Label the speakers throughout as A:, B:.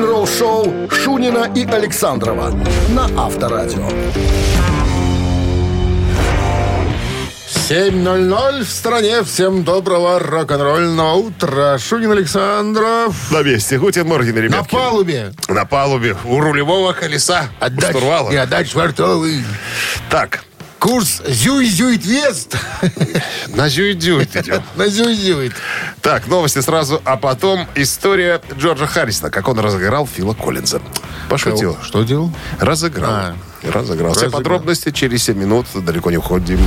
A: Рок-н-ролл-шоу Шунина и Александрова на Авторадио.
B: 7.00 в стране. Всем доброго рок-н-ролльного утра. Шунин Александров.
C: На месте. Гутин Морген,
B: На
C: ребятки.
B: палубе.
C: На палубе. У рулевого колеса. у штурвала.
B: И отдать швартовый.
C: Так,
B: Курс зюй-зюит-вест.
C: на зюит-дюит идем.
B: На зюй-зюит.
C: Так, новости сразу, а потом история Джорджа Харрисона, как он разыграл Фила Коллинза. Пошутил.
B: Что делал?
C: Разыграл.
B: А.
C: Разыграл. Все подробности через 7 минут. Далеко не уходим.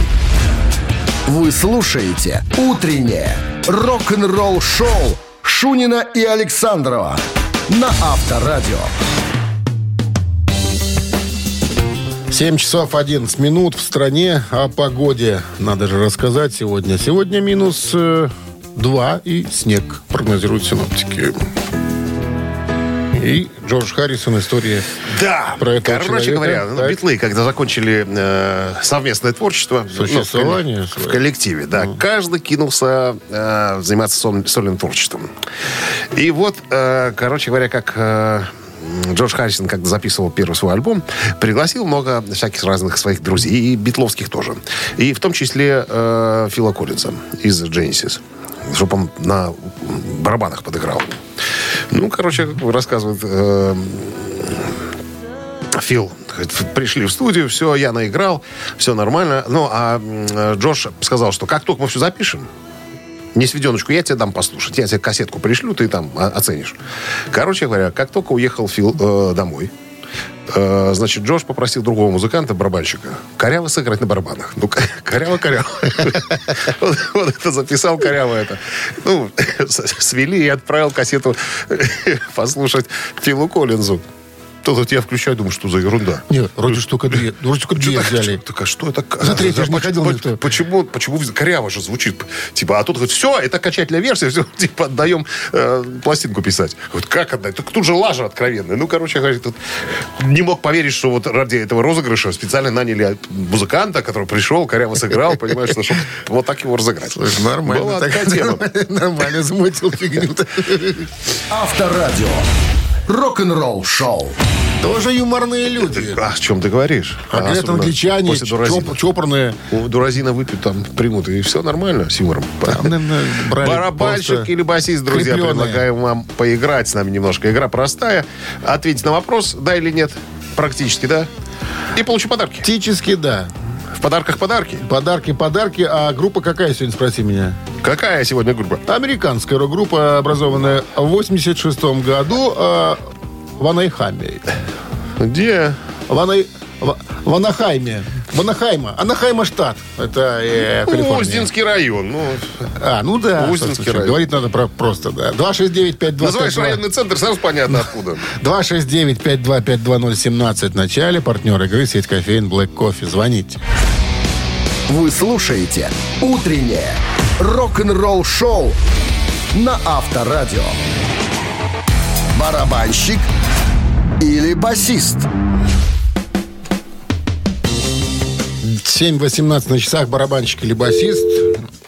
A: Вы слушаете «Утреннее рок-н-ролл-шоу» Шунина и Александрова на Авторадио.
B: 7 часов 11 минут в стране. О погоде надо же рассказать сегодня. Сегодня минус 2 и снег, прогнозируют синоптики. И Джордж Харрисон, история
C: Да,
B: Про этого
C: короче
B: человека,
C: говоря, ну,
B: так.
C: Битлы, когда закончили э, совместное творчество ну,
B: Существование
C: в, колле-
B: свое.
C: в коллективе, да, каждый кинулся э, заниматься сол- сольным творчеством. И вот, э, короче говоря, как э, Джордж Харрисон, когда записывал первый свой альбом, пригласил много всяких разных своих друзей, и битловских тоже. И в том числе э, Фила Коллинза из Genesis, чтобы он на барабанах подыграл. Ну, короче, рассказывает э, Фил, пришли в студию, все, я наиграл, все нормально. Ну, а Джош сказал, что как только мы все запишем, не сведеночку, я тебе дам послушать. Я тебе кассетку пришлю, ты там оценишь. Короче говоря, как только уехал Фил э, домой, э, значит, Джош попросил другого музыканта, барабанщика, коряво сыграть на барабанах. Ну, коряво-коряво. Вот это записал коряво это. Ну, свели и отправил кассету послушать Филу Коллинзу. Тут вот я включаю, думаю, что за ерунда.
B: Нет, вроде только две, вроде только две взяли.
C: Так, а что это?
B: За третью не ходил никто.
C: Почему, почему коряво же звучит? Типа, а тут говорит, все, это качательная версия, все, типа, отдаем э, пластинку писать. Вот как отдать? Так тут же лажа откровенная. Ну, короче, говорит, тут не мог поверить, что вот ради этого розыгрыша специально наняли музыканта, который пришел, коряво сыграл, понимаешь, что, чтобы вот так его разыграть.
B: Слушай, нормально.
C: Была
B: так,
C: такая тема.
B: Нормально замутил фигню-то.
A: Авторадио. Рок-н-ролл-шоу.
B: Тоже юморные люди.
C: А о чем ты говоришь?
B: А говорят, англичане
C: после Дуразина.
B: чоп- чопорные.
C: У Дуразина выпьют, там примут, и все нормально с юмором.
B: Там, наверное, брали
C: Барабанщик или басист, друзья,
B: крепленые.
C: предлагаем вам поиграть с нами немножко. Игра простая. Ответить на вопрос, да или нет. Практически, да. И получи подарки.
B: Практически, да.
C: Подарках подарки.
B: Подарки, подарки. А группа какая сегодня, спроси меня?
C: Какая сегодня группа?
B: Американская рок-группа, образованная в 86 году э, в Анайхаме.
C: Где?
B: В, Анай... в... в Анахайме. В Анахайма. Анахайма штат. Это э, Калифорния.
C: Уздинский район. Ну,
B: А, ну да.
C: Узденский
B: Слушай,
C: район.
B: Говорить надо про просто, да. 269-5252.
C: называешь районный центр, сразу понятно откуда.
B: 269-5252017 в начале. Партнер игры сеть кофеин Black Coffee. Звоните.
A: Вы слушаете «Утреннее рок-н-ролл-шоу» на Авторадио. Барабанщик или басист?
B: 7.18 на часах барабанщик или басист.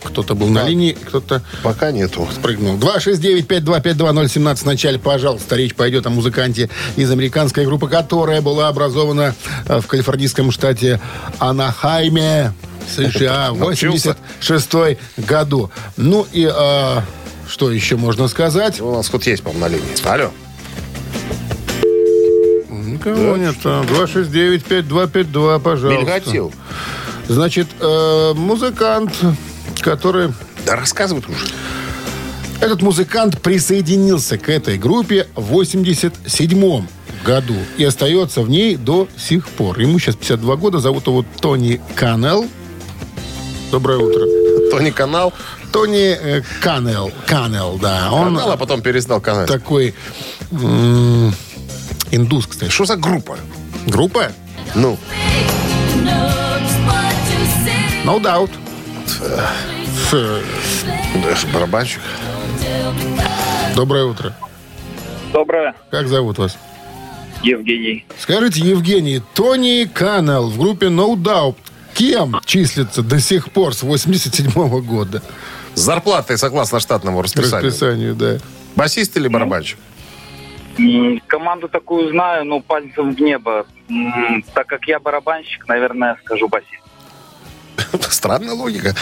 B: Кто-то был на линии, кто-то
C: Пока нету.
B: прыгнул. 269-5252017 в начале, пожалуйста, речь пойдет о музыканте из американской группы, которая была образована э, в калифорнийском штате Анахайме, США, в
C: Научился.
B: 86 году. Ну и э, что еще можно сказать?
C: У нас тут есть, по-моему, на линии. Алло.
B: Никого нет. а, 269-5252, пожалуйста.
C: Мельгатил.
B: Значит, э, музыкант, который...
C: Да рассказывай уже.
B: Этот музыкант присоединился к этой группе в 87 году и остается в ней до сих пор. Ему сейчас 52 года, зовут его Тони Канел. Доброе утро.
C: Тони канал.
B: Тони э, Канел. Канел, да. Он
C: Канал, а потом перестал канал.
B: такой м, индус, кстати.
C: Что за группа?
B: Группа?
C: Ну,
B: No doubt. Ф-
C: да, барабанщик.
B: Доброе утро.
D: Доброе,
B: Как зовут вас?
D: Евгений.
B: Скажите, Евгений, Тони Каннелл в группе No Doubt кем числится до сих пор с 87 года?
C: С зарплатой согласно штатному расписанию.
B: расписанию, да.
C: Басист или барабанщик?
D: Команду такую знаю, но пальцем в небо. Так как я барабанщик, наверное, скажу басист.
C: Странная логика.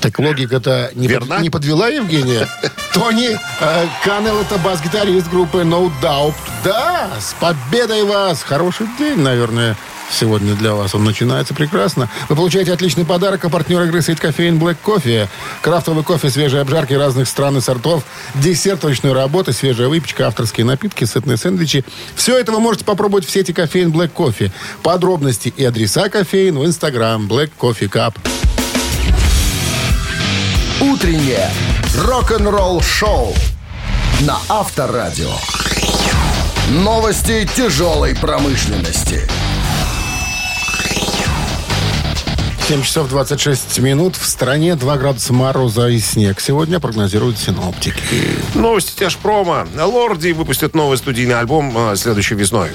B: Так логика-то не, под- не подвела Евгения? Тони э, Каннелл это бас-гитарист группы No Doubt. Да, с победой вас! Хороший день, наверное, сегодня для вас. Он начинается прекрасно. Вы получаете отличный подарок, а партнер игры Сейт Кофеин Black Кофе. Крафтовый кофе, свежие обжарки разных стран и сортов, десерт ручной работы, свежая выпечка, авторские напитки, сытные сэндвичи. Все это вы можете попробовать в сети Кофеин Black Кофе. Подробности и адреса кофеин в Инстаграм Black Coffee Cup.
A: Утреннее рок-н-ролл-шоу на Авторадио. Новости тяжелой промышленности.
B: 7 часов 26 минут. В стране 2 градуса мороза и снег. Сегодня прогнозируют синоптики.
C: Новости тяжпрома. Лорди выпустит новый студийный альбом э, следующей весной.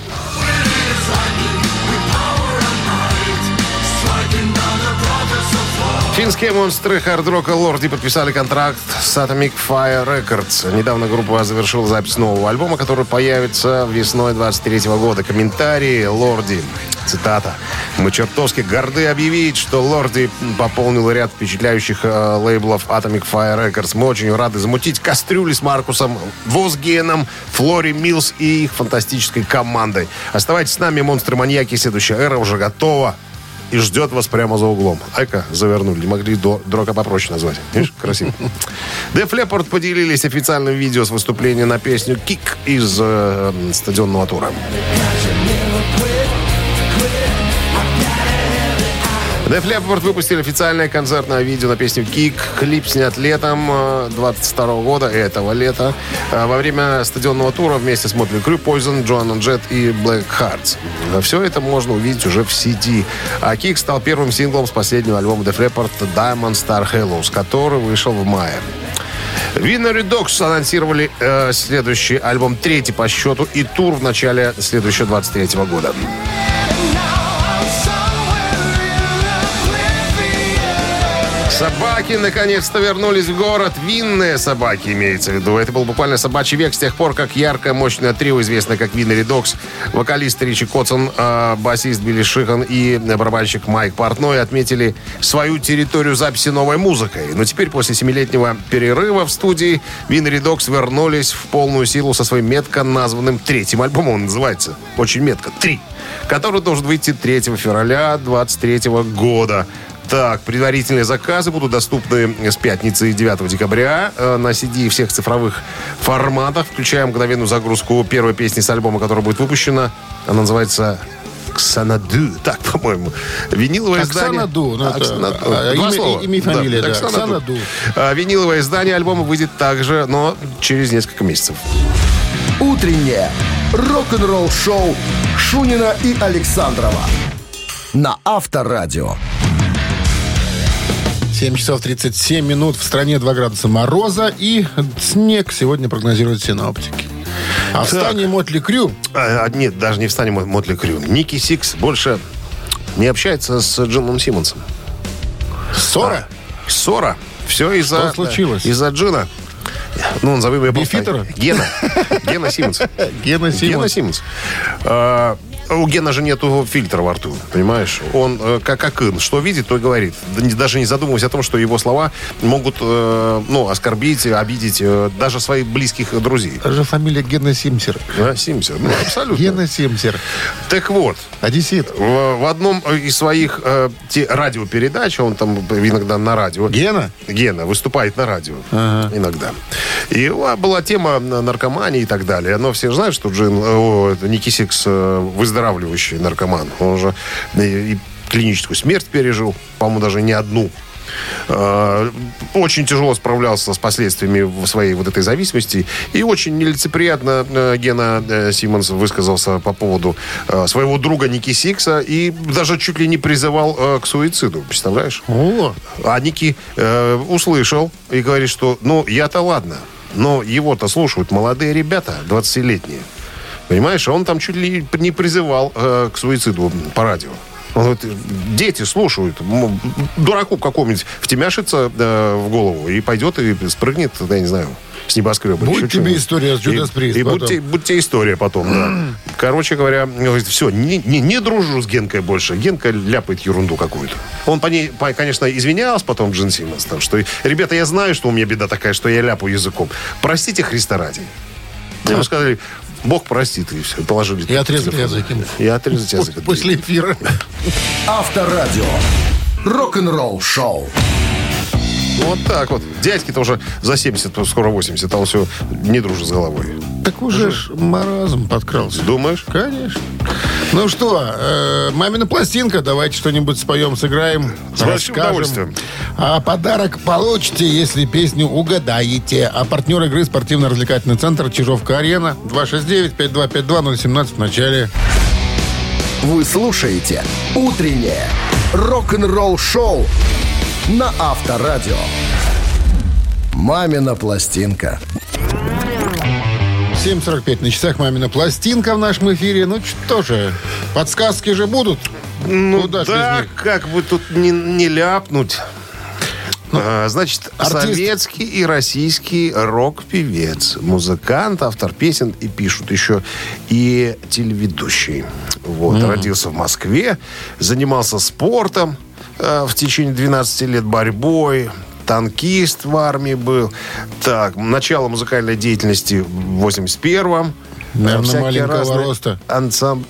C: Финские монстры хард-рока Лорди подписали контракт с Atomic Fire Records. Недавно группа завершила запись нового альбома, который появится весной 23 года. Комментарии Лорди. Цитата. «Мы чертовски горды объявить, что Лорди пополнил ряд впечатляющих э, лейблов Atomic Fire Records. Мы очень рады замутить кастрюли с Маркусом Возгеном, Флори Милс и их фантастической командой. Оставайтесь с нами, монстры-маньяки. Следующая эра уже готова и ждет вас прямо за углом. Айка, завернули. Не могли до, дрока попроще назвать. Видишь, красиво. Def Leppard поделились официальным видео с выступления на песню «Кик» из э, стадионного тура. Def Leppard выпустили официальное концертное видео на песню «Кик». Клип снят летом 22 года, этого лета, э, во время стадионного тура вместе с Мотли Крю, Poison, Joanna Jett и Black Hearts. Все это можно увидеть уже в CD. А «Кик» стал первым синглом с последнего альбома Def Leppard «Diamond Star Halos», который вышел в мае. Winnery Dogs анонсировали э, следующий альбом, третий по счету, и тур в начале следующего 23 года. Собаки наконец-то вернулись в город. Винные собаки имеется в виду. Это был буквально собачий век с тех пор, как яркое, мощное трио, известное как Winery Dogs, вокалист Ричи Котсон, э, басист Билли Шихан и барабанщик Майк Портной отметили свою территорию записи новой музыкой. Но теперь, после семилетнего перерыва в студии, Winery Dogs вернулись в полную силу со своим метко названным третьим альбомом. Он называется очень метко «Три», который должен выйти 3 февраля 23 года. Так, предварительные заказы будут доступны с пятницы 9 декабря э, на CD и всех цифровых форматах, включая мгновенную загрузку первой песни с альбома, которая будет выпущена. Она называется Ксанаду, так, по-моему. Виниловое издание...
B: Оксанаду, ну, это,
C: Оксанаду.
B: а,
C: Два
B: имя-
C: слова.
B: имя и фамилия, да.
C: Оксанаду.
B: Оксанаду.
C: А, Виниловое издание альбома выйдет также, но через несколько месяцев.
A: Утреннее рок-н-ролл-шоу Шунина и Александрова на Авторадио.
B: 7 часов 37 минут. В стране 2 градуса мороза и снег сегодня прогнозируют синоптики. А в стане Mötley Crüe
C: А, а, нет, даже не в стане Mötley Crüe. Ники Сикс больше не общается с Джином Симмонсом.
B: ссора.
C: Ссора. Все из-за...
B: Случилось?
C: Из-за Джина. Ну, назовем его просто? Гена. Гена Симмонс.
B: Гена
C: Гена
B: Симмонс.
C: У Гена же нету фильтра во рту, понимаешь? Он э, как Акын, что видит, то и говорит. Даже не задумываясь о том, что его слова могут э, ну, оскорбить, обидеть э, даже своих близких друзей.
B: Это же фамилия Гена Симсер.
C: Да, Симмонс, ну, абсолютно.
B: Гена Симсер.
C: Так вот,
B: Одессит.
C: в, в одном из своих э, те- радиопередач, он там иногда на радио,
B: Гена?
C: Гена выступает на радио
B: Ага.
C: иногда. И а, была тема на- наркомании и так далее. Но все же знают, что Джин, э, о, это Ники Сикс э, выздоравливающий наркоман. Он же и, клиническую смерть пережил, по-моему, даже не одну. Э, Очень тяжело справлялся с последствиями своей вот этой зависимости. И очень нелицеприятно э, Гена э, Симмонс высказался по поводу своего друга Ники Сикса и даже чуть ли не призывал к суициду. Представляешь?
B: О,
C: А Ники э, услышал и говорит, что, ну, я-то ладно, но его-то слушают молодые ребята, 20-летние. Понимаешь, а он там чуть ли не призывал э, к суициду по радио. Он говорит, дети слушают, дураку какому-нибудь втемяшится э, в голову и пойдет и спрыгнет, я не знаю, с небоскреба.
B: Будет тебе история с Judas
C: И-
B: Priest
C: И,
B: потом.
C: будьте, будьте история потом, да. Короче говоря, говорит, все, не, не, не дружу с Генкой больше. Генка ляпает ерунду какую-то. Он, по ней, по- конечно, извинялся потом Джин Симмонс, там, что, ребята, я знаю, что у меня беда такая, что я ляпаю языком. Простите Христа ради. Ему сказали, Бог простит, и все, положили.
B: И
C: телефон.
B: язык.
C: И отрезать язык.
B: После эфира.
A: Авторадио. Рок-н-ролл шоу.
C: Вот так вот. Дядьки-то уже за 70, то скоро 80, а он все не дружит с головой.
B: Так уже ж маразм подкрался.
C: Думаешь?
B: Конечно. Ну что, э, мамина пластинка, давайте что-нибудь споем, сыграем,
C: С большим удовольствием.
B: А подарок получите, если песню угадаете. А партнер игры спортивно-развлекательный центр Чижовка-Арена 269-5252-017 в начале.
A: Вы слушаете «Утреннее рок-н-ролл-шоу» на Авторадио. «Мамина пластинка».
B: 7.45 на часах мамина пластинка в нашем эфире. Ну что же, подсказки же будут.
C: Ну
B: Куда
C: да, как бы тут не, не ляпнуть. А, значит,
B: артист-
C: советский и российский рок-певец, музыкант, автор песен и пишут еще и телеведущий. Вот, родился в Москве, занимался спортом в течение 12 лет борьбой, танкист в армии был. Так, начало музыкальной деятельности в 81-м.
B: Наверно,
C: Всякие
B: маленького роста.
C: Ансамбль.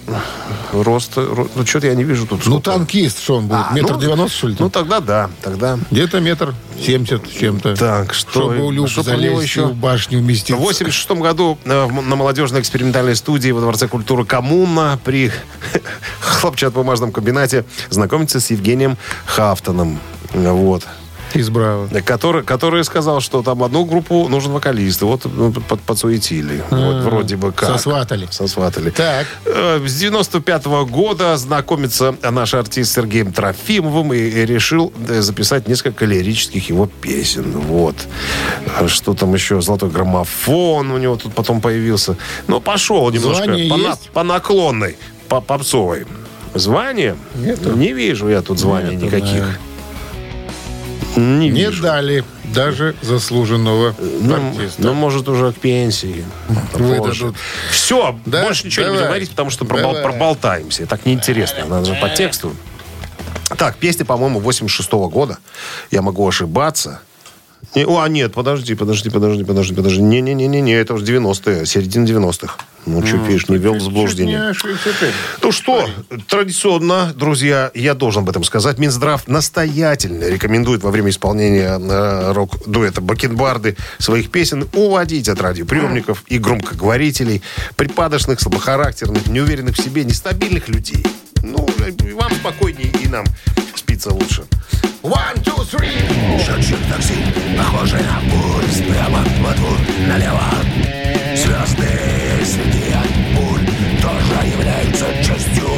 C: Роста. ро- Ну, что-то я не вижу тут.
B: Ну,
C: сколько.
B: танкист, что он будет?
C: А,
B: метр
C: ну,
B: девяносто, что ли?
C: Ну, тогда да, тогда.
B: Где-то метр семьдесят с чем-то.
C: Так, что-
B: Чтобы у люк
C: что про него
B: залезть
C: еще?
B: в башню
C: В
B: уместиться.
C: 86 году э, в на молодежной экспериментальной студии во Дворце культуры «Коммуна» при хлопчатобумажном комбинате знакомится с Евгением Хафтоном. Вот.
B: Из Браво.
C: Который, который сказал, что там одну группу нужен вокалист. И вот ну, под, подсуетили. Вот вроде бы как.
B: Сосватали.
C: Сосватали.
B: Так.
C: Э, С 95 года знакомится наш артист с Сергеем Трофимовым и, решил э, записать несколько лирических его песен. Вот. А Что там еще? Золотой граммофон у него тут потом появился. Ну, пошел немножко
B: Звание
C: по, на- по наклонной, по попсовой. Звание?
B: Нету.
C: Не вижу я тут званий
B: Нету,
C: никаких.
B: да.
C: Не,
B: Не
C: вижу.
B: дали даже заслуженного
C: Ну,
B: артиста.
C: ну, может, уже к пенсии.
B: Выдадут.
C: Все,
B: Да?
C: больше ничего не
B: Давай.
C: будем говорить, потому что пробол- проболтаемся. Так неинтересно. Надо по тексту. Так, песня, по-моему, 86 года. Я могу ошибаться. Не, о, а нет, подожди, подожди, подожди, подожди, подожди. Не-не-не-не, это уже 90-е, середина 90-х. Ну, что пишешь, не вел в
B: Чуть
C: заблуждение.
B: не.
C: Ну что, традиционно, друзья, я должен об этом сказать. Минздрав настоятельно рекомендует во время исполнения э, рок-дуэта Бакенбарды своих песен уводить от радиоприемников и громкоговорителей припадочных, слабохарактерных, неуверенных в себе, нестабильных людей. Ну, вам спокойнее, и нам спится лучше.
B: One, two, three.
E: Счетчик такси, похожий на Прямо во двор налево. Звезды среди пуль Тоже являются частью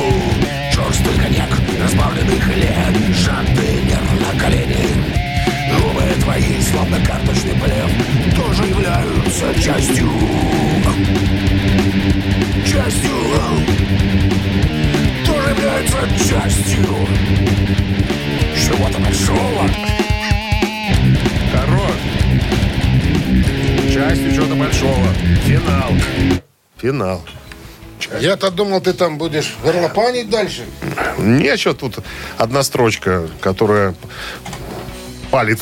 E: Черстый коньяк разбавленный хлеб Жадный нерв на колени. Губы твои, словно карточный плев Тоже являются частью. Частью Тоже являются частью Чего-то большого
C: Хорош. Частью чего-то большого. Финал. Финал.
B: Я-то думал, ты там будешь горлопанить дальше.
C: Нечего тут одна строчка, которая палит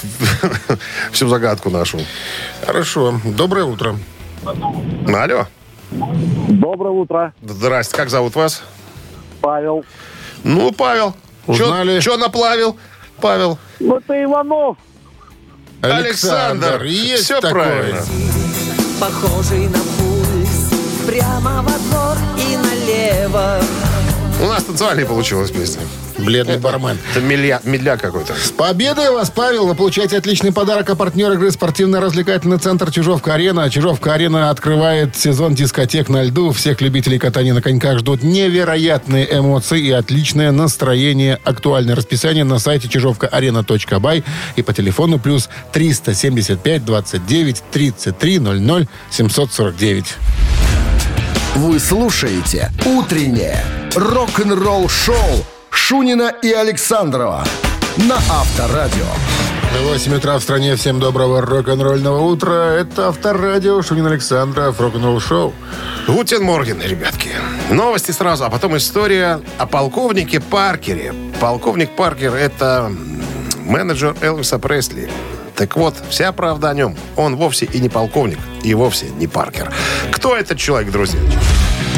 C: всю загадку нашу.
B: Хорошо. Доброе утро.
C: Алло.
D: Доброе утро,
C: Здрасте. Как зовут вас?
D: Павел.
C: Ну, Павел.
B: Узнали?
C: Что наплавил? Павел.
D: Ну, это Иванов.
C: Александр.
B: Есть
C: Все
B: такой.
C: правильно.
F: похожий на пульс Прямо во двор и налево
C: У нас танцевальная получилась песня.
B: Бледный бармен.
C: Это милья, медляк какой-то.
B: С победой вас, Павел! Вы получаете отличный подарок от партнера игры спортивно-развлекательный центр «Чижовка-арена». «Чижовка-арена» открывает сезон дискотек на льду. Всех любителей катания на коньках ждут невероятные эмоции и отличное настроение. Актуальное расписание на сайте чижовкаарена.бай и по телефону плюс 375 29 33 00 749.
A: Вы слушаете «Утреннее рок-н-ролл-шоу» Шунина и Александрова на Авторадио.
B: 8 утра в стране. Всем доброго рок-н-ролльного утра. Это Авторадио, Шунин Александров, рок-н-ролл шоу.
C: Guten Morgen, ребятки. Новости сразу, а потом история о полковнике Паркере. Полковник Паркер — это менеджер Элвиса Пресли. Так вот, вся правда о нем. Он вовсе и не полковник, и вовсе не Паркер. Кто этот человек, друзья?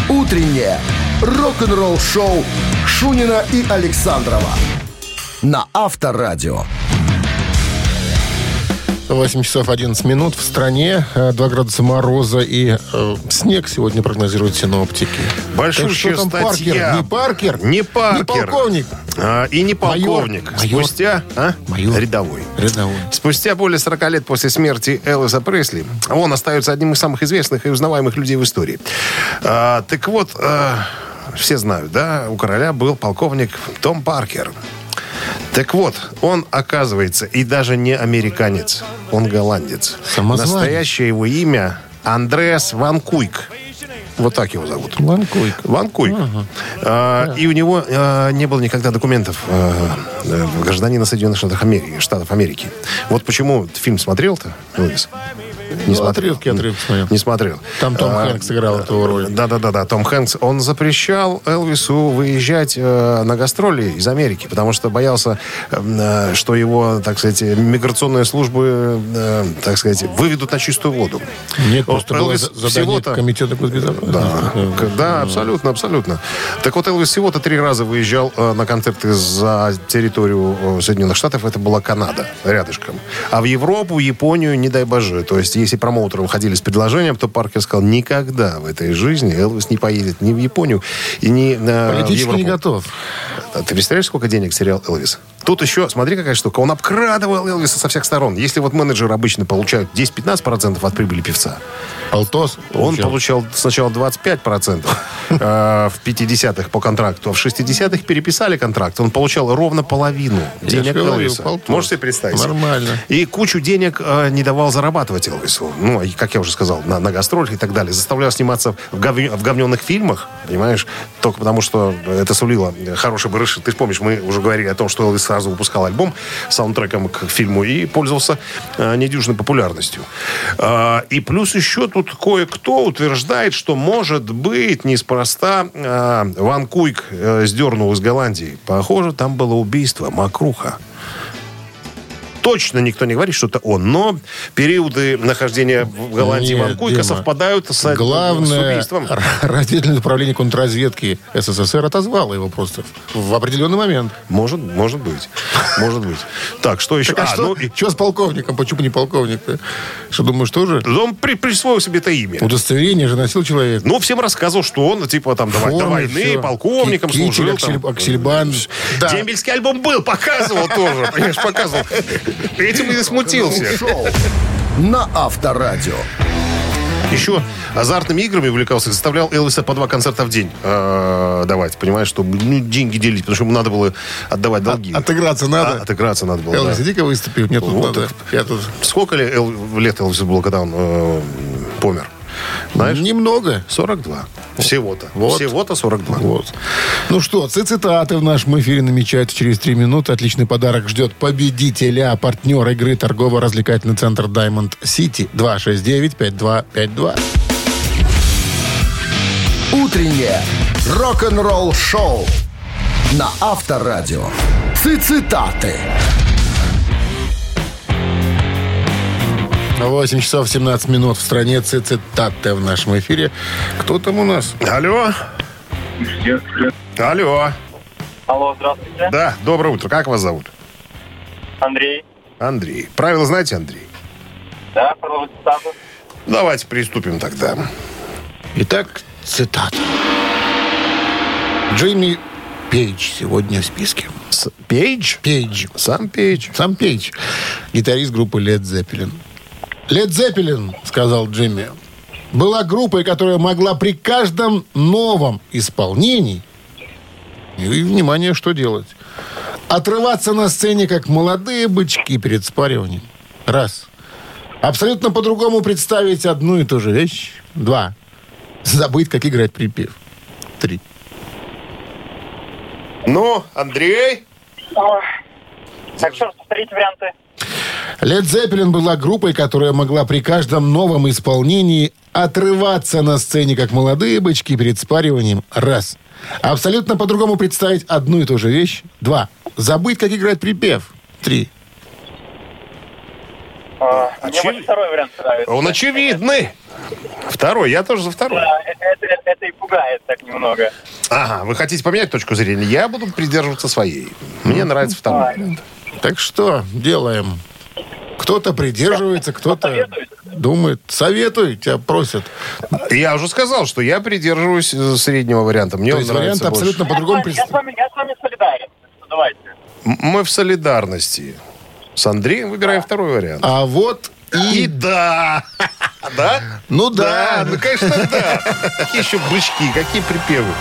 A: Утреннее рок-н-ролл-шоу Шунина и Александрова на Авторадио.
B: 8 часов 11 минут в стране, э, 2 градуса мороза и э, снег сегодня прогнозируют синоптики.
C: Большущая
B: Так что там
C: статья.
B: Паркер? Не Паркер?
C: Не Паркер.
B: Не полковник?
C: А, и не полковник.
B: Майор.
C: Спустя... а?
B: Майор.
C: Рядовой.
B: Рядовой.
C: Спустя более 40 лет после смерти Элвиса Пресли, он остается одним из самых известных и узнаваемых людей в истории. А, так вот, а, все знают, да, у короля был полковник Том Паркер. Так вот, он, оказывается, и даже не американец, он голландец.
B: Самозванец.
C: Настоящее его имя Андреас Ван Куйк. Вот так его зовут.
B: Ван Куйк.
C: Ван Куйк. А, И у него а, не было никогда документов а, э, гражданина Соединенных Штатов Америки, Штатов Америки. Вот почему фильм смотрел-то, Элвис? Не
B: Ну, отрывки, отрывки смотрел.
C: Не смотрел.
B: Там Том
C: А,
B: Хэнкс играл эту роль.
C: Да-да-да, Том Хэнкс. Он запрещал Элвису выезжать э, на гастроли из Америки, потому что боялся, э, что его, так сказать, миграционные службы, э, так сказать, выведут на чистую воду.
B: Нет, просто было
C: Элвис
B: задание
C: всего-то-
B: комитета госбезопасности.
C: да, к- да, абсолютно, абсолютно. Так вот, Элвис всего-то три раза выезжал э, на концерты за территорию э, Соединенных Штатов. Это была Канада, рядышком. А в Европу, Японию, не дай боже. То есть, если промоутеры выходили с предложением, то Паркер сказал, никогда в этой жизни Элвис не поедет ни в Японию, и ни э, в
B: Политически
C: Европу.
B: не готов.
C: А Ты представляешь, сколько денег терял Элвис? Тут еще, смотри, какая штука. Он обкрадывал Элвиса со всех сторон. Если вот менеджеры обычно получают 10-15% от прибыли певца,
B: Полтос.
C: он
B: получал.
C: получал сначала 25% э, в 50-х по контракту, а в 60-х переписали контракт. Он получал ровно половину денег Элвиса. Можешь себе представить?
B: Нормально.
C: И кучу денег э, не давал зарабатывать Элвису. Ну, как я уже сказал, на, на гастролях и так далее. Заставлял сниматься в, гов- в говненных фильмах, понимаешь? Только потому, что это сулило хороший барыш. Ты помнишь, мы уже говорили о том, что Элвис сразу выпускал альбом с саундтреком к фильму и пользовался э, недюжной популярностью. А, и плюс еще тут кое-кто утверждает, что, может быть, неспроста э, Ван Куйк э, сдернул из Голландии. Похоже, там было убийство, макруха. Точно никто не говорит, что это он. Но периоды нахождения в Голландии
B: Нет,
C: Ван Куйка
B: Дима.
C: совпадают с, с
B: Главное,
C: убийством.
B: разведывательное управление контрразведки СССР отозвало его просто в определенный момент.
C: Может, может быть. Может быть. Так, что еще?
B: Так, а,
C: А,
B: что,
C: ну,
B: что с полковником? Почему не полковник-то? Что, думаешь, тоже?
C: он при- присвоил себе это имя.
B: Удостоверение же носил человек.
C: Ну, всем рассказывал, что он, типа, там,
B: Форме,
C: до войны
B: всё.
C: полковником
B: Ки- китель,
C: служил.
B: аксель-
C: там.
B: аксельбан. Да.
C: Дембельский альбом был, показывал тоже, понимаешь, показывал. Этим и смутился.
A: Шоу на Авторадио.
C: Еще азартными играми увлекался, заставлял Элвиса по два концерта в день э, давать, понимаешь, чтобы ну, деньги делить, потому что ему надо было отдавать долги.
B: Отыграться надо.
C: А, отыграться надо было,
B: Элвис,
C: да.
B: иди-ка выступи. Мне тут
C: Вот
B: надо. Я тут...
C: Сколько ли Эл- лет Элвису было, когда он э, помер? Знаешь?
B: Немного.
C: 42. Всего-то.
B: Вот.
C: Всего-то 42.
B: Вот. Ну что, цитаты в нашем эфире намечаются через три минуты. Отличный подарок ждет победителя. Партнер игры торгово-развлекательный центр Diamond City 269-5252.
A: Утреннее рок-н-ролл-шоу на Авторадио. Цитаты.
B: 8 часов 17 минут в стране цитаты в нашем эфире. Кто там у нас?
C: Алло. Алло.
D: Алло, здравствуйте.
C: Да, доброе утро. Как вас зовут?
D: Андрей.
C: Андрей. Правила знаете, Андрей?
D: Да, продолжите цитату.
C: Давайте приступим тогда.
B: Итак, цитата. Джимми Пейдж сегодня в списке.
C: С- Пейдж?
B: Пейдж.
C: Сам Пейдж.
B: Сам Пейдж, гитарист группы Led Zeppelin. Led Zeppelin, сказал Джимми, была группой, которая могла при каждом новом исполнении, и, внимание, что делать, отрываться на сцене, как молодые бычки перед спариванием. Раз. Абсолютно по-другому представить одну и ту же вещь. Два. Забыть, как играть припев. Три.
C: Ну, Андрей?
D: Так, что, повторите варианты.
B: Led Zeppelin была группой, которая могла при каждом новом исполнении отрываться на сцене, как молодые бычки перед спариванием. Раз. Абсолютно по-другому представить одну и ту же вещь. Два. Забыть, как играть припев. Три.
D: А, Мне больше второй вариант нравится.
C: Он очевидный. Второй, я тоже за второй.
D: Да, это, это- это и пугает так немного.
C: Ага, вы хотите поменять точку зрения? Я буду придерживаться своей. Мне нравится второй вариант.
B: Так что делаем? Кто-то придерживается, кто-то думает. Советуй, тебя просят.
C: Я уже сказал, что я придерживаюсь э, среднего варианта. Мне
B: То
C: он
B: есть вариант
C: больше.
B: абсолютно по-другому
D: я, с вами, я, с вами, я с вами солидарен. Давайте.
C: Мы в солидарности. С Андреем выбираем второй вариант.
B: А вот
C: И
B: и...
C: да! Да?
B: Ну да.
C: ну конечно, да. Какие еще бычки, какие припевы.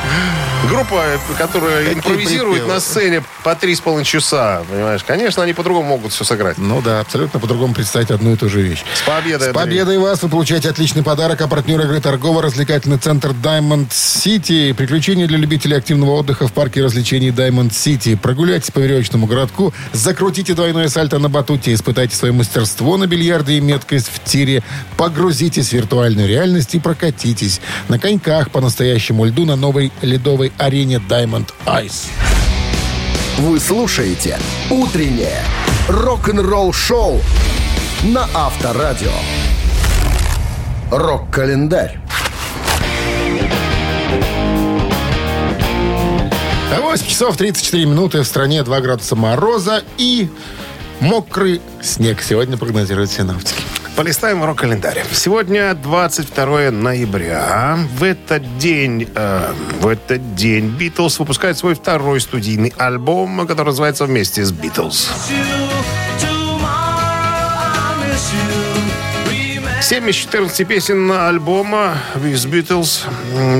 C: Группа, которая
B: Какие
C: импровизирует
B: припевы?
C: на сцене по три с половиной часа, понимаешь? Конечно, они по-другому могут все сыграть.
B: Ну да, абсолютно по-другому представить одну и ту же вещь.
C: С победой,
B: С
C: Андрей.
B: победой вас вы получаете отличный подарок, а партнер игры торгово-развлекательный центр Diamond City. Приключения для любителей активного отдыха в парке развлечений Diamond City. Прогуляйтесь по веревочному городку, закрутите двойное сальто на батуте, испытайте свое мастерство на бильярде и меткость в тире, погрузитесь в виртуальную реальность и прокатитесь на коньках по настоящему льду на новой ледовой арене Diamond Ice.
A: Вы слушаете «Утреннее рок-н-ролл-шоу» на Авторадио. Рок-календарь.
B: 8 часов 34 минуты в стране 2 градуса мороза и мокрый снег. Сегодня прогнозируют синаптики.
C: Полистаем рок-календарь. Сегодня 22 ноября. В этот день, э, в этот день Битлз выпускает свой второй студийный альбом, который называется «Вместе с Битлз». 7 из 14 песен альбома из Beatles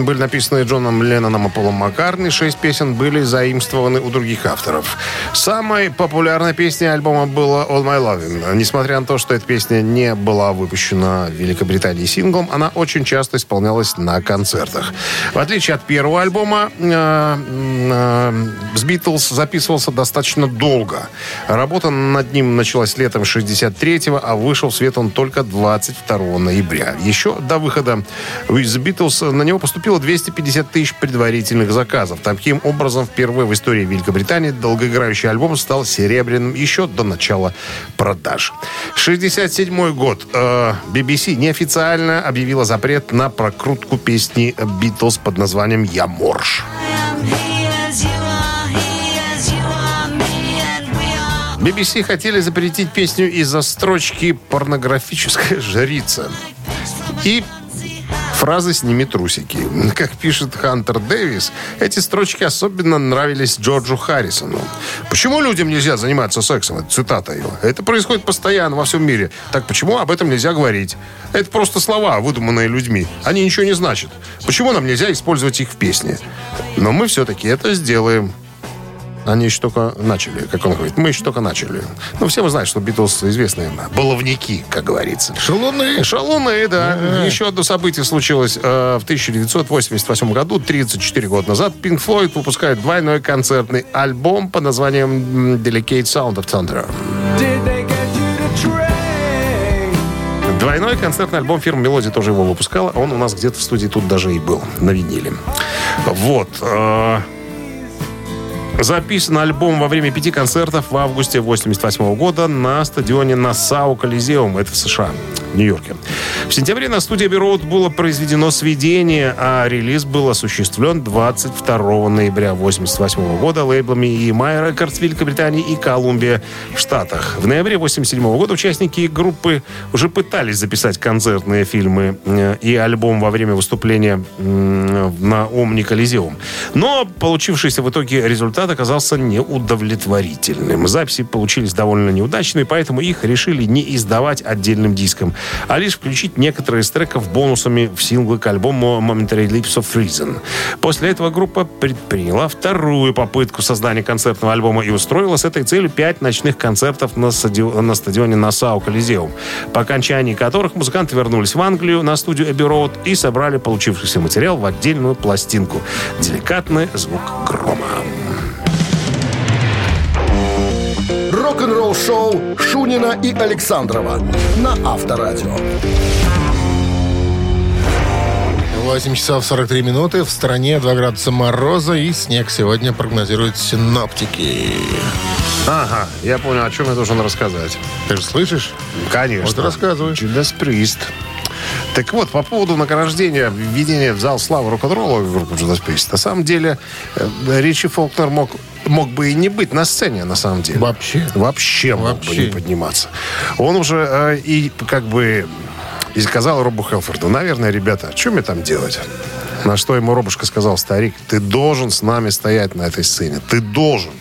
C: были написаны Джоном Ленноном и Полом Маккартни. Шесть песен были заимствованы у других авторов. Самой популярной песней альбома была All My Lovin'. Несмотря на то, что эта песня не была выпущена в Великобритании синглом, она очень часто исполнялась на концертах. В отличие от первого альбома, э, э, с Beatles записывался достаточно долго. Работа над ним началась летом 63-го, а вышел в свет он только 22 ноября. Еще до выхода из Beatles на него поступило 250 тысяч предварительных заказов. Таким образом, впервые в истории Великобритании долгоиграющий альбом стал серебряным еще до начала продаж. 67 год. Э, BBC неофициально объявила запрет на прокрутку песни Beatles под названием «Я морж». BBC хотели запретить песню из-за строчки «порнографическая жрица». И фразы «сними трусики». Как пишет Хантер Дэвис, эти строчки особенно нравились Джорджу Харрисону. Почему людям нельзя заниматься сексом? Это цитата его. Это происходит постоянно во всем мире. Так почему об этом нельзя говорить? Это просто слова, выдуманные людьми. Они ничего не значат. Почему нам нельзя использовать их в песне? Но мы все-таки это сделаем. Они еще только начали, как он говорит. Мы еще только начали. Ну, все мы знаем, что Битлз известные баловники, как говорится.
B: Шалуны.
C: Шалуны, да. Еще одно событие случилось э, в 1988 году, 34 года назад. Pink Floyd выпускает двойной концертный альбом под названием Delicate Sound of Thunder. Двойной концертный альбом фирмы «Мелодия» тоже его выпускала. Он у нас где-то в студии тут даже и был, на виниле. Вот. Записан альбом во время пяти концертов в августе 88 года на стадионе Нассау Колизеум. Это в США, Нью-Йорке. В сентябре на студии Road было произведено сведение, а релиз был осуществлен 22 ноября 88 года лейблами EMI Records Великобритании и Колумбия в Штатах. В ноябре 87 года участники группы уже пытались записать концертные фильмы э, и альбом во время выступления на Омни Колизеум. Но получившийся в итоге результат оказался неудовлетворительным. Записи получились довольно неудачными, поэтому их решили не издавать отдельным диском, а лишь включить некоторые из треков бонусами в синглы к альбому Momentary Lips of Reason. После этого группа предприняла вторую попытку создания концертного альбома и устроила с этой целью пять ночных концертов на, стади- на стадионе Нассау Колизеум, по окончании которых музыканты вернулись в Англию на студию Эбби Роуд и собрали получившийся материал в отдельную пластинку. Деликатный звук грома.
A: Рок-н-ролл-шоу Шунина и Александрова на Авторадио.
B: 8 часов 43 минуты. В стране 2 градуса мороза и снег сегодня прогнозируют синоптики.
C: Ага, я понял, о чем я должен рассказать.
B: Ты же слышишь?
C: Конечно.
B: Вот рассказывай.
C: Priest. Так вот, по поводу награждения, введения в зал славы рок-н-ролла группы Judas Priest. На самом деле, э, Ричи Фолкнер мог, мог бы и не быть на сцене, на самом деле.
B: Вообще.
C: Вообще мог бы
B: Вообще.
C: не подниматься. Он уже э, и как бы и сказал Робу Хелфорду, наверное, ребята, а что мне там делать? На что ему Робушка сказал, старик, ты должен с нами стоять на этой сцене. Ты должен.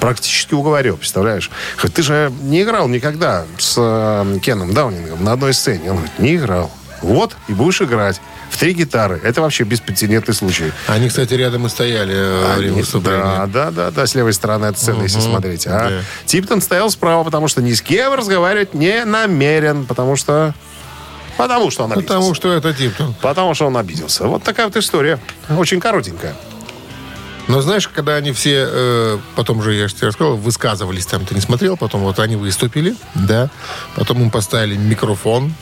C: Практически уговорил, представляешь? Хоть ты же не играл никогда с э, Кеном Даунингом на одной сцене. Он говорит, не играл. Вот, и будешь играть. В три гитары. Это вообще беспрецедентный случай.
B: Они, кстати, рядом и стояли э, во время
C: Они-
B: выступления.
C: Да, да, да, да, с левой стороны от сцены, если смотреть. А
B: да.
C: Типтон стоял справа, потому что ни с кем разговаривать не намерен, потому что... Потому что он обиделся.
B: Потому что это Типтон.
C: Потому что он обиделся. Вот такая вот история. Очень коротенькая.
B: Но знаешь, когда они все, э, потом же, я же тебе рассказал, высказывались там, ты не смотрел, потом вот они выступили, да, потом им поставили микрофон,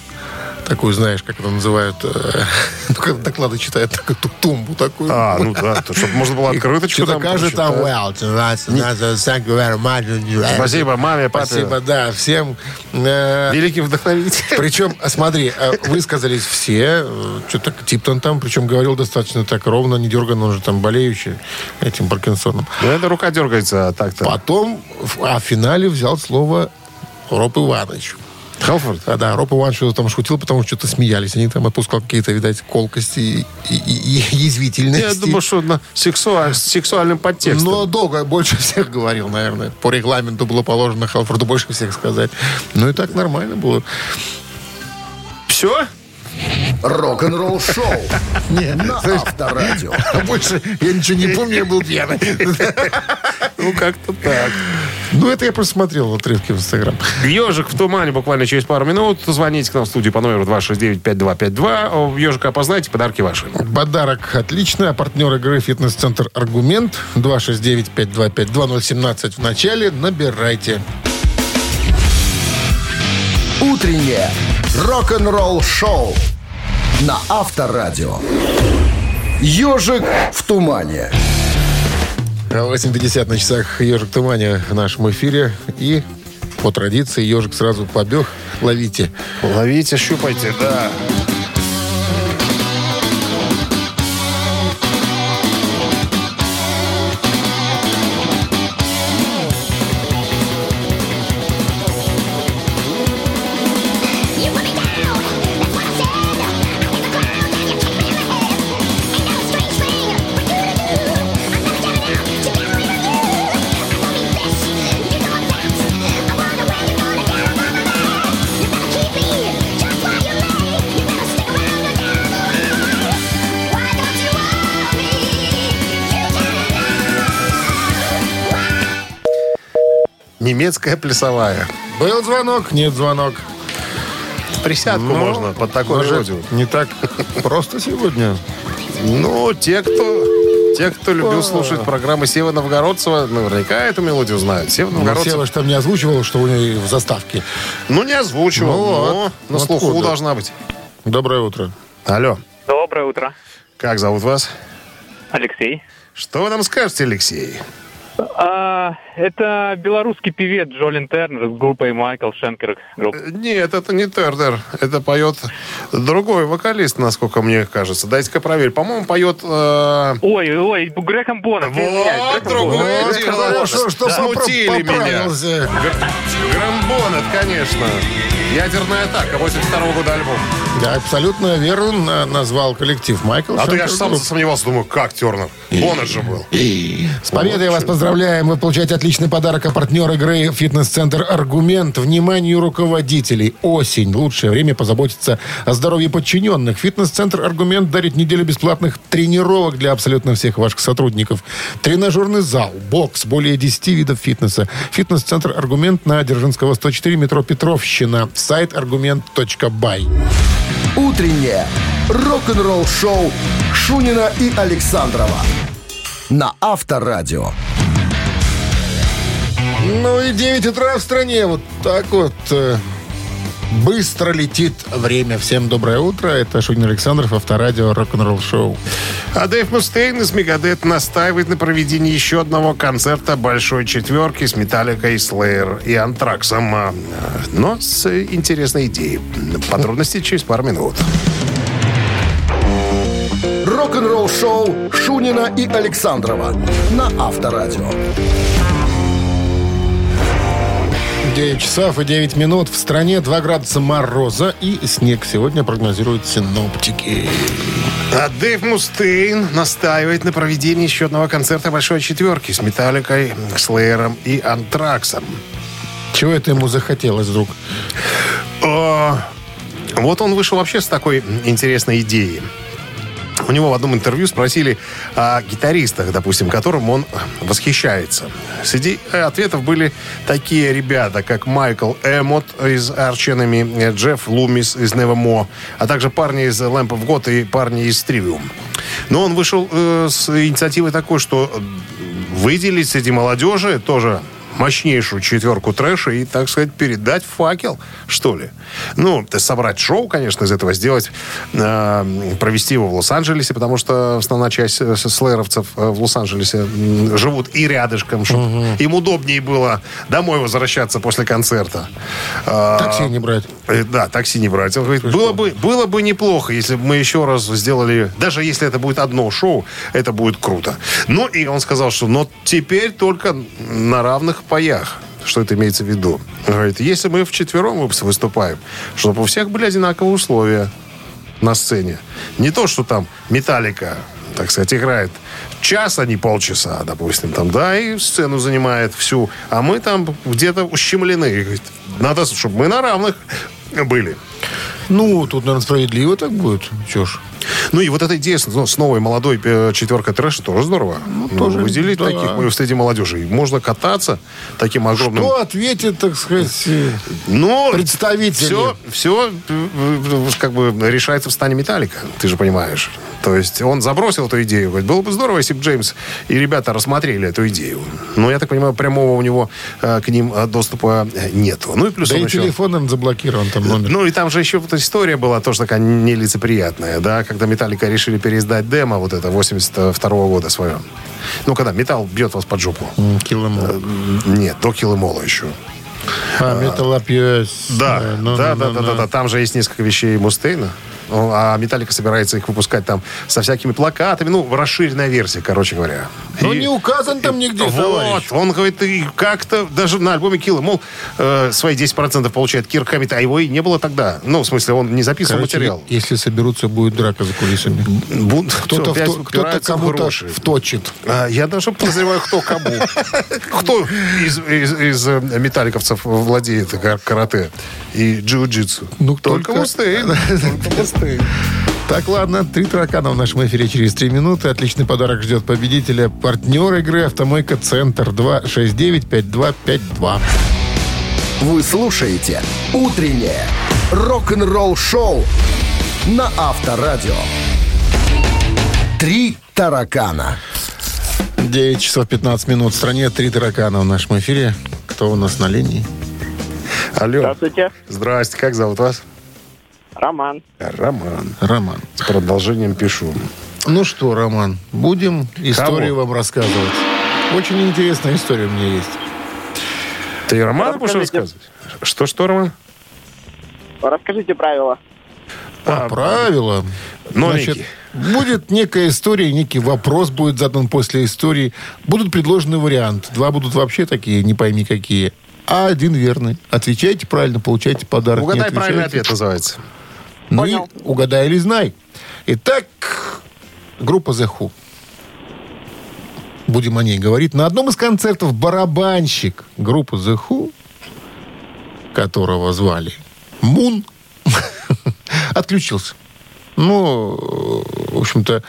B: такую, знаешь, как это называют, э, доклады читают, такую ту- тумбу такую.
C: А, ну да, то, чтобы можно было открыточку там
B: каждый там, well, tonight, tonight, thank you very much.
C: Спасибо маме, папе.
B: Спасибо, да, всем. Э,
C: Великий вдохновитель.
B: Причем, смотри, э, высказались все, что-то Типтон там, причем говорил достаточно так ровно, не дерганно, он же там болеющий этим Паркинсоном.
C: Ну, это рука дергается а так-то.
B: Потом, а в финале взял слово Роб Иванович.
C: Хелфорд?
B: А, да, Роб Иванович что-то там шутил, потому что что-то смеялись. Они там отпускал какие-то, видать, колкости и, и- и- и язвительности.
C: Я думаю, что на сексуаль- с сексуальным подтекстом.
B: Но долго, больше всех говорил, наверное. По регламенту было положено Халфорду больше всех сказать. Ну и так нормально было.
C: Все?
A: Рок-н-ролл-шоу на Авторадио.
B: А больше я ничего не помню, я был пьяный.
C: Ну, как-то так.
B: Ну, это я просто смотрел отрывки в Инстаграм.
C: Ежик в тумане буквально через пару минут. Звоните к нам в студию по номеру 269-5252. В Ежика опознайте, подарки ваши.
B: Подарок отличный. А партнер игры «Фитнес-центр Аргумент» 269-5252-2017 в начале. Набирайте.
A: Утреннее рок-н-ролл-шоу на Авторадио. Ежик в тумане.
B: 8.50 на часах «Ежик в тумане» в нашем эфире. И по традиции «Ежик» сразу побег. Ловите.
C: Ловите, щупайте, да. Немецкая плясовая.
B: Был звонок? Нет звонок.
C: Присядку
B: Ну,
C: можно под
B: Может,
C: мелодию.
B: Не так просто сегодня.
C: Ну, те, кто... Те, кто любил слушать программы Сева Новгородцева, наверняка эту мелодию знают. Сева Новгородцев,
B: Сева же там не озвучивал, что у нее в заставке.
C: ну, не озвучивал,
B: Ну
C: но на
B: Ну
C: слуху должна быть.
B: Доброе утро.
C: Алло,
G: Доброе утро.
C: как зовут вас?
G: Алексей.
C: Что вы нам скажете, Алексей?
G: А, это белорусский певец Джолин Тернер с группой Майкл Шенкер.
C: Нет, это не Тернер. Это поет другой вокалист, насколько мне кажется. Дайте-ка проверь. По-моему, поет... э,
G: Ой, ой, Грэхэм Боннет.
C: Вот, другое
B: Вот,
C: дело.
B: хорошо, что
C: Смутили
B: попро-
C: меня. Грамбонет, конечно. Ядерная атака, 82 года альбом.
B: Да, абсолютно верно на- назвал коллектив Майкл.
C: А то я же сам
B: Group.
C: засомневался, думаю, как Тернер? Боннет же был.
B: С победой вас поздравляем. Вы получаете отличный подарок от партнера игры «Фитнес-центр Аргумент». Вниманию руководителей. Осень. Лучшее время позаботиться о здоровье подчиненных. «Фитнес-центр Аргумент» дарит неделю бесплатных тренировок для абсолютно всех ваших сотрудников. Тренажерный зал, бокс, более 10 видов фитнеса. «Фитнес-центр Аргумент» на Дзержинского 104, метро Петровщина. Сайт argument.by.
A: Утреннее рок-н-ролл-шоу Шунина и Александрова на Авторадио.
B: Ну и 9 утра в стране. Вот так вот э, быстро летит время. Всем доброе утро. Это Шунин Александров, авторадио рок-н-ролл шоу.
C: А Дэйв Мустейн из Мегадет настаивает на проведении еще одного концерта «Большой четверки» с Металликой, Слеер и Антраксом. А, Но с интересной идеей. Подробности через пару минут.
A: Рок-н-ролл шоу Шунина и Александрова на Авторадио.
B: 9 часов и 9 минут. В стране 2 градуса мороза и снег. Сегодня прогнозируют синоптики.
C: А Дэйв Мустейн настаивает на проведении еще одного концерта «Большой четверки» с Металликой, Слеером и Антраксом.
B: Чего это ему захотелось вдруг?
C: О, Вот он вышел вообще с такой интересной идеей. У него в одном интервью спросили о гитаристах, допустим, которым он восхищается. Среди ответов были такие ребята, как Майкл Эмот из Арченами, Джефф Лумис из Nevermore, а также парни из Lamp of God и парни из Trivium. Но он вышел э, с инициативой такой, что выделить среди молодежи тоже мощнейшую четверку трэша и, так сказать, передать факел, что ли. Ну, собрать шоу, конечно, из этого сделать, э, провести его в Лос-Анджелесе, потому что основная часть э, слэровцев э, в Лос-Анджелесе живут и рядышком, чтобы им удобнее было домой возвращаться после концерта.
B: Такси не брать.
C: Да, такси не брать. Он говорит, было бы, было бы неплохо, если бы мы еще раз сделали, даже если это будет одно шоу, это будет круто. Ну, и он сказал, что но теперь только на равных паях. Что это имеется в виду? Он говорит, если мы вчетвером выступаем, чтобы у всех были одинаковые условия на сцене. Не то, что там Металлика, так сказать, играет час, а не полчаса, допустим, там, да, и сцену занимает всю, а мы там где-то ущемлены. Надо, чтобы мы на равных были.
B: Ну, тут, наверное, справедливо так будет. Чё ж.
C: Ну и вот эта идея с, ну, с новой молодой э, четверкой трэша тоже здорово. Ну,
B: тоже,
C: выделить
B: да.
C: таких э, среди молодежи. Можно кататься таким огромным...
B: Что ответит, так сказать, э,
C: Ну,
B: представители?
C: Все, все как бы решается в стане Металлика, ты же понимаешь. То есть он забросил эту идею. Говорит, было бы здорово, если бы Джеймс и ребята рассмотрели эту идею. Но, я так понимаю, прямого у него к ним доступа нету. Ну и плюс
B: Да
C: он
B: и
C: еще-
B: телефон он заблокирован, там номер.
C: Ну, и там же еще вот история была тоже такая нелицеприятная, да, когда Металлика решили переиздать демо вот это 82 года свое. Ну, когда металл бьет вас под жопу.
B: Em
C: Э. Нет, до Килымола еще.
B: А, Metal Up US.
C: Да,
B: Э,
C: да,
B: ну,
C: да,
B: ну,
C: да,
B: ну.
C: да, да. Там же есть несколько вещей Мустейна. Ну, А Металлика собирается их выпускать там со всякими плакатами. Ну, расширенная версия, короче говоря.
B: Ну,
C: И-
B: не указан там нигде,
C: Вот,
B: товарищ.
C: он говорит, и как-то даже на альбоме Килла, мол, э, свои 10% получает Кирк Хаммит, а его и не было тогда. Ну, в смысле, он не записывал
B: Короче,
C: материал.
B: если соберутся, будет драка за кулисами.
C: Бун-
B: Кто-то, кто-то
C: в
B: кому-то вточит.
C: А, Я даже подозреваю, кто кому. Кто из, из- из, э, металликовцев владеет кар- карате и джиу-джитсу?
B: Ну,
C: только
B: только-
C: Мустейн. Мустейн.
B: Так, ладно, три таракана в нашем эфире через три минуты. Отличный подарок ждет победителя. Партнер игры «Автомойка Центр» 269-5252.
A: Вы слушаете «Утреннее рок-н-ролл-шоу» на Авторадио. «Три таракана».
B: 9 часов 15 минут в стране. Три таракана в нашем эфире. Кто у нас на линии?
C: Алло.
G: Здравствуйте.
C: Здрасте, как зовут вас?
G: Роман.
C: Роман.
B: Роман.
C: С продолжением пишу.
B: Ну что, Роман, будем историю
C: Кого?
B: вам рассказывать. Очень интересная история у меня есть.
C: Ты Роман будешь рассказывать? Что-что, Роман?
G: Расскажите правила.
B: А, правила.
C: Новенькие.
B: Значит, будет некая история, некий вопрос будет задан после истории. Будут предложены варианты. Два будут вообще такие, не пойми какие. А один верный. Отвечайте правильно, получайте подарок.
C: Угадай правильный ответ называется.
B: Ну
G: Понял.
B: и угадай или знай. Итак, группа The Who. Будем о ней говорить. На одном из концертов барабанщик группы The Who, которого звали Мун, отключился. Ну, в общем-то,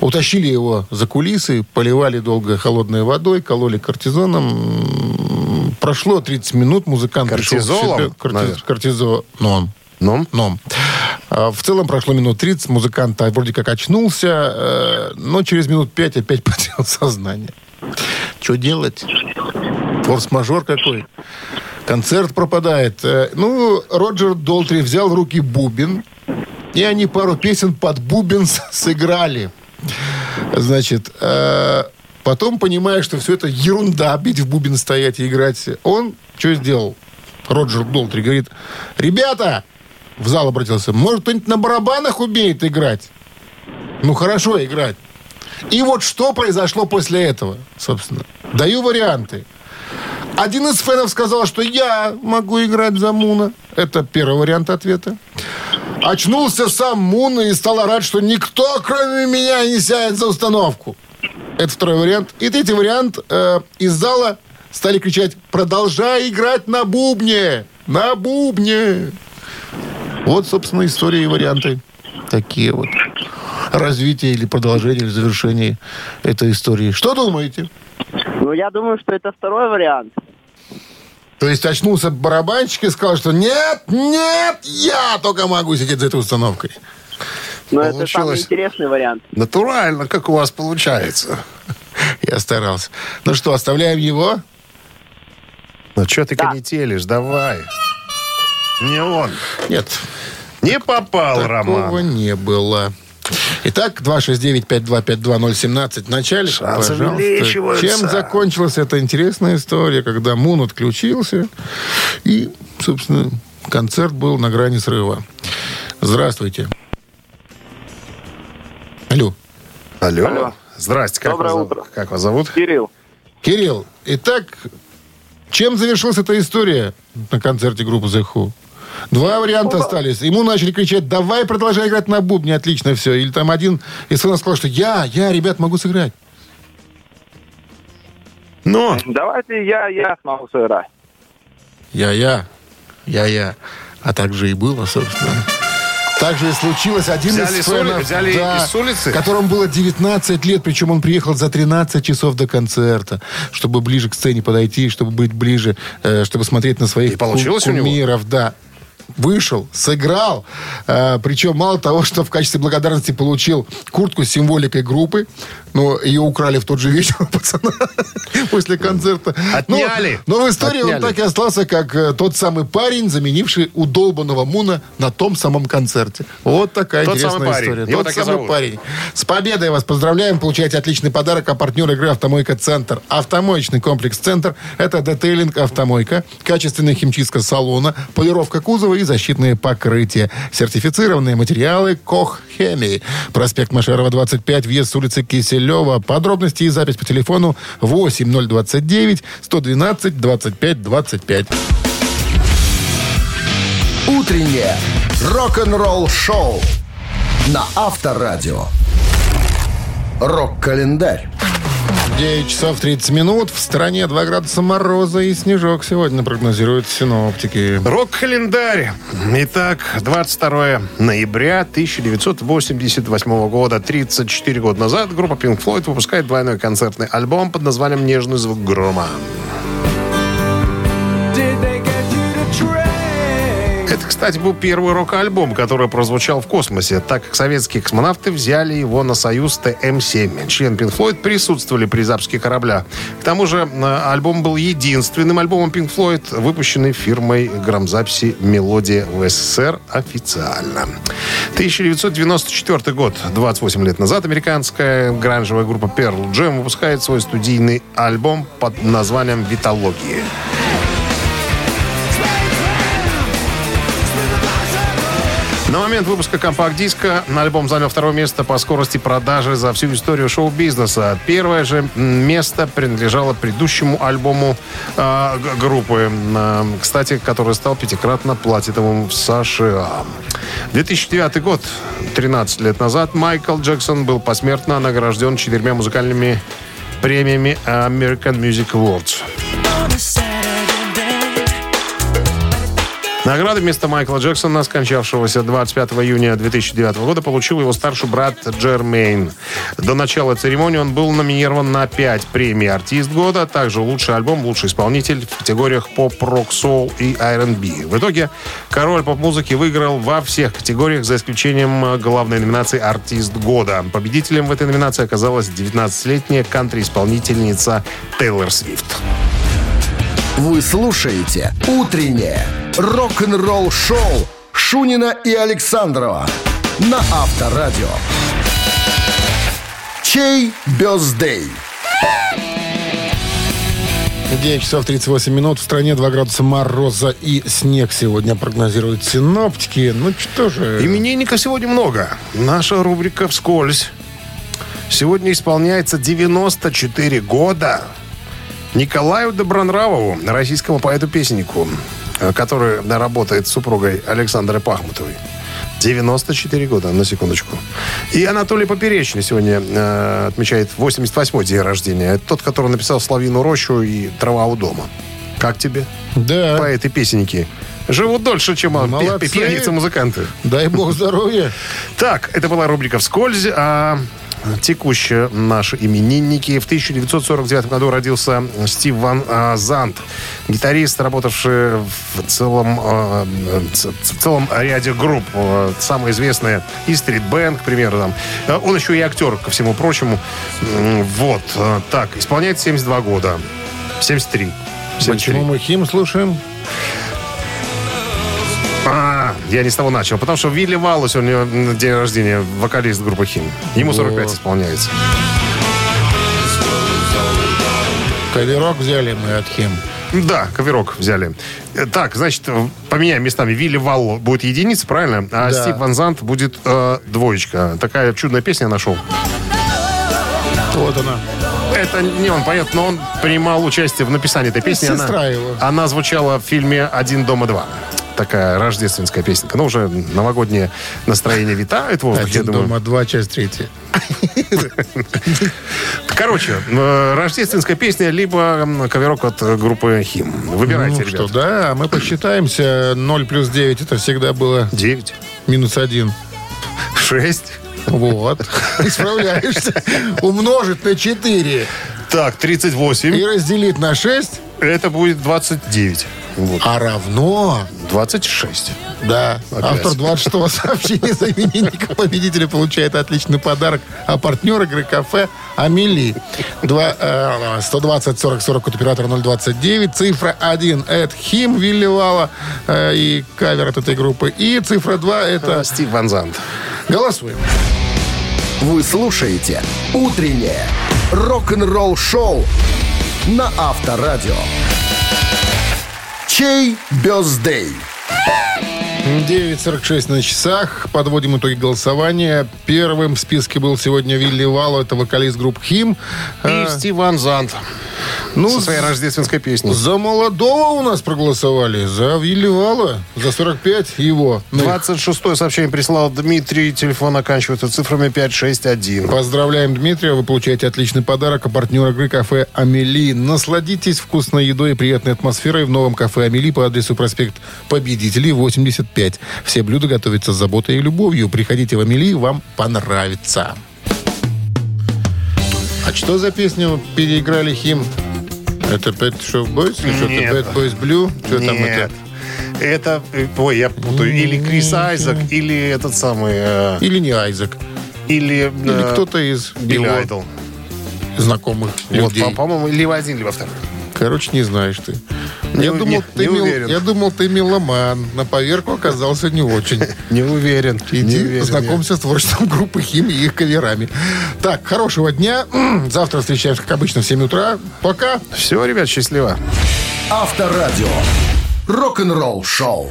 B: утащили его за кулисы, поливали долго холодной водой, кололи кортизоном. Прошло 30 минут, музыкант пришел в
C: Кортизолом,
B: себя. Кортизоном.
C: Ну?
B: Но. А, В целом прошло минут 30, музыкант вроде как очнулся, э, но через минут 5 опять потерял сознание. Что делать? Форс-мажор какой. Концерт пропадает. Э, Ну, Роджер Долтри взял в руки бубен, и они пару песен под бубен сыграли. Значит, э, потом, понимая, что все это ерунда, бить в бубен стоять и играть, он что сделал? Роджер Долтри говорит, ребята, в зал обратился, может, кто-нибудь на барабанах умеет играть? Ну, хорошо играть. И вот что произошло после этого, собственно. Даю варианты. Один из фенов сказал, что я могу играть за Муна. Это первый вариант ответа. Очнулся сам Мун и стал орать, что никто, кроме меня, не сядет за установку. Это второй вариант. И третий вариант. э, из зала стали кричать «Продолжай играть на бубне! На бубне!» Вот, собственно, история и варианты. Такие вот. Развитие или продолжение, или завершение этой истории. Что думаете?
H: Ну, я думаю, что это второй вариант.
B: То есть очнулся барабанщик и сказал, что нет, нет, я только могу сидеть за этой установкой.
H: Но это самый
C: Получилось.
H: интересный вариант.
C: Натурально, как у вас получается.
B: Я старался. Ну что, оставляем его?
C: Ну, что ты канителишь? Давай. Не он.
B: Нет,
C: Не попал,
B: такого
C: Роман.
B: не было. Итак, 269-525-2017. В начале,
C: Шансы.
B: Чем закончилась эта интересная история, когда Мун отключился, и, собственно, концерт был на грани срыва. Здравствуйте. Алло.
C: Алло. Здрасте. Как
D: Доброе
C: вас, зовут?
D: утро.
C: Как вас зовут?
D: Кирилл.
B: Кирилл, итак, чем завершилась эта история на концерте группы The Who? Два варианта остались. Ему начали кричать, давай продолжай играть на бубне, отлично все. Или там один из фанатов сказал, что я, я, ребят, могу сыграть.
C: Ну,
D: Давайте я, я смогу сыграть.
B: Я, я, я, я. А так же и было, собственно. Так же и случилось. Один
C: Взяли
B: из
C: с ули- взяли из улицы?
B: которому было 19 лет, причем он приехал за 13 часов до концерта, чтобы ближе к сцене подойти, чтобы быть ближе, э, чтобы смотреть на своих
C: И получилось у него?
B: кумиров. Да. Вышел, сыграл. Э, причем мало того, что в качестве благодарности получил куртку с символикой группы, но ее украли в тот же вечер у пацана после концерта.
C: Отняли.
B: Но, но в истории он
C: Отняли.
B: так и остался, как э, тот самый парень, заменивший удолбанного Муна на том самом концерте. Вот такая
C: Тот
B: интересная
C: самый
B: история.
C: Его
B: тот самый парень. С победой вас поздравляем. Получаете отличный подарок. А партнер игры «Автомойка Центр». Автомоечный комплекс «Центр» — это детейлинг «Автомойка», качественная химчистка салона, полировка кузова и защитные покрытия. Сертифицированные материалы «Кох Хемии». Проспект Машерова, 25, въезд с улицы Киселева. Подробности и запись по телефону 8029 112 25 25.
A: Утреннее рок-н-ролл-шоу на Авторадио. Рок-календарь.
B: 9 часов 30 минут. В стране 2 градуса мороза и снежок сегодня прогнозируют синоптики.
C: рок-календарь. Итак, 22 ноября 1988 года, 34 года назад, группа Pink Floyd выпускает двойной концертный альбом под названием «Нежный звук грома». Кстати, был первый рок-альбом, который прозвучал в космосе, так как советские космонавты взяли его на Союз ТМ-7. Члены Pink Floyd присутствовали при запуске корабля. К тому же э, альбом был единственным альбомом Pink Floyd, выпущенный фирмой грамзаписи «Мелодия» в СССР официально. 1994 год, 28 лет назад, американская гранжевая группа Pearl Jam выпускает свой студийный альбом под названием «Витология». На момент выпуска компакт-диска альбом занял второе место по скорости продажи за всю историю шоу-бизнеса. Первое же место принадлежало предыдущему альбому э, группы, э, кстати, который стал пятикратно платиновым в США. 2009 год, 13 лет назад, Майкл Джексон был посмертно награжден четырьмя музыкальными премиями American Music Awards. Награды вместо Майкла Джексона, скончавшегося 25 июня 2009 года, получил его старший брат Джермейн. До начала церемонии он был номинирован на 5 премий «Артист года», а также «Лучший альбом», «Лучший исполнитель» в категориях «Поп», «Рок», «Соул» и R&B. В итоге король поп-музыки выиграл во всех категориях, за исключением э, главной номинации «Артист года». Победителем в этой номинации оказалась 19-летняя кантри-исполнительница Тейлор Свифт.
A: Вы слушаете «Утреннее рок-н-ролл-шоу» Шунина и Александрова на Авторадио. Чей бездей?
B: 9 часов 38 минут. В стране 2 градуса мороза и снег сегодня прогнозируют синоптики. Ну что же...
C: Именинников сегодня много. Наша рубрика «Вскользь». Сегодня исполняется 94 года Николаю Добронравову, российскому поэту-песеннику, который работает с супругой Александрой Пахмутовой. 94 года, на секундочку. И Анатолий Поперечный сегодня э, отмечает 88-й день рождения. Это тот, который написал «Славину рощу» и «Трава у дома». Как тебе?
B: Да,
C: Поэты-песенники. Живут дольше, чем пьяницы-музыканты.
B: дай бог здоровья.
C: Так, это была рубрика «Вскользь». А текущие наши именинники. В 1949 году родился Стив Ван а, Зант, гитарист, работавший в целом, а, в целом ряде групп. А, Самые известные и Street Band, к примеру. Там. Он еще и актер, ко всему прочему. Вот. Так, исполняет 72 года. 73. 73.
B: Почему мы хим слушаем?
C: А, я не с того начал. Потому что Вилли Валу сегодня день рождения, вокалист группы Хим. Ему 45
B: Вот.
C: исполняется.
B: Каверок взяли мы от хим.
C: Да, коверок взяли. Э, Так, значит, э, поменяем местами. Вилли Валло будет единица, правильно? А
B: Да.
C: Стив Ван Зант будет э, двоечка. Такая чудная песня нашел.
B: Вот она.
C: Это не он поет, но он принимал участие в написании этой песни.
B: Сестра
C: она,
B: его.
C: она звучала в фильме «Один дома два». Такая рождественская песенка. Ну, уже новогоднее настроение витает в воздухе, я
B: Один
C: думаю.
B: дома, два, часть третья.
C: Короче, э, рождественская песня, либо коверок от группы Хим. Выбирайте,
B: Ну
C: ребят.
B: что, да, мы посчитаемся. 0 плюс 9 это всегда было
C: 9,
B: минус 1.
C: 6.
B: Вот. Исправляешься. Умножить на 4
C: Так, 38.
B: и разделить на 6,
C: Это будет 29. Вот.
B: а равно...
C: 26.
B: Да,
C: Опять.
B: автор 26-го сообщения за именинника победителя получает отличный подарок. А партнер игры кафе Амели. Два, э, 120 40 40 от оператора 029. Цифра 1 это Хим Вилли Вала э, и кавер от этой группы. И цифра 2 это...
C: Стив Ван Зант.
B: Голосуем.
A: Вы слушаете «Утреннее рок-н-ролл-шоу» на Авторадио. Чей бездей?
B: 9.46 на часах. Подводим итоги голосования. Первым в списке был сегодня Вилли Вало. Это вокалист группы Хим.
C: И
B: Э,
C: Стив Ван Зант.
B: Ну,
C: Со своей рождественской песней.
B: За молодого у нас проголосовали. За Вилли Вала. За 45 его. Ну,
C: 26 сообщение прислал Дмитрий. Телефон оканчивается цифрами 561.
B: Поздравляем Дмитрия. Вы получаете отличный подарок. А партнер игры кафе «Амели». Насладитесь вкусной едой и приятной атмосферой в новом кафе «Амели» по адресу проспект Победителей, 85. Все блюда готовятся с заботой и любовью. Приходите в «Амели», вам понравится. А что за песню переиграли Хим? Это Pet Shop Boys? Или что-то
C: Нет.
B: Bad Boys Blue? Что там
C: Нет.
B: это?
C: Это, э, ой, я путаю, или Крис Айзек, или этот самый, э,
B: Или не Айзек?
C: или,
B: Или
C: э,
B: кто-то из
C: Билли Айдол.
B: знакомых
C: Вот,
B: людей?
C: по- по-моему, либо один, либо второй.
B: Короче, не знаешь ты.
C: Не
B: я, думал,
C: не-
B: ты
C: не
B: мел-
C: уверен.
B: я думал, ты меломан. На поверку оказался не очень.
C: Не уверен. не
B: Иди
C: уверен
B: знакомься с творчеством группы Хим и их каверами. Так, хорошего дня. Завтра встречаемся, как обычно, в 7 утра. Пока.
C: Все, ребят, счастливо.
A: Авторадио. Рок-н-ролл-шоу.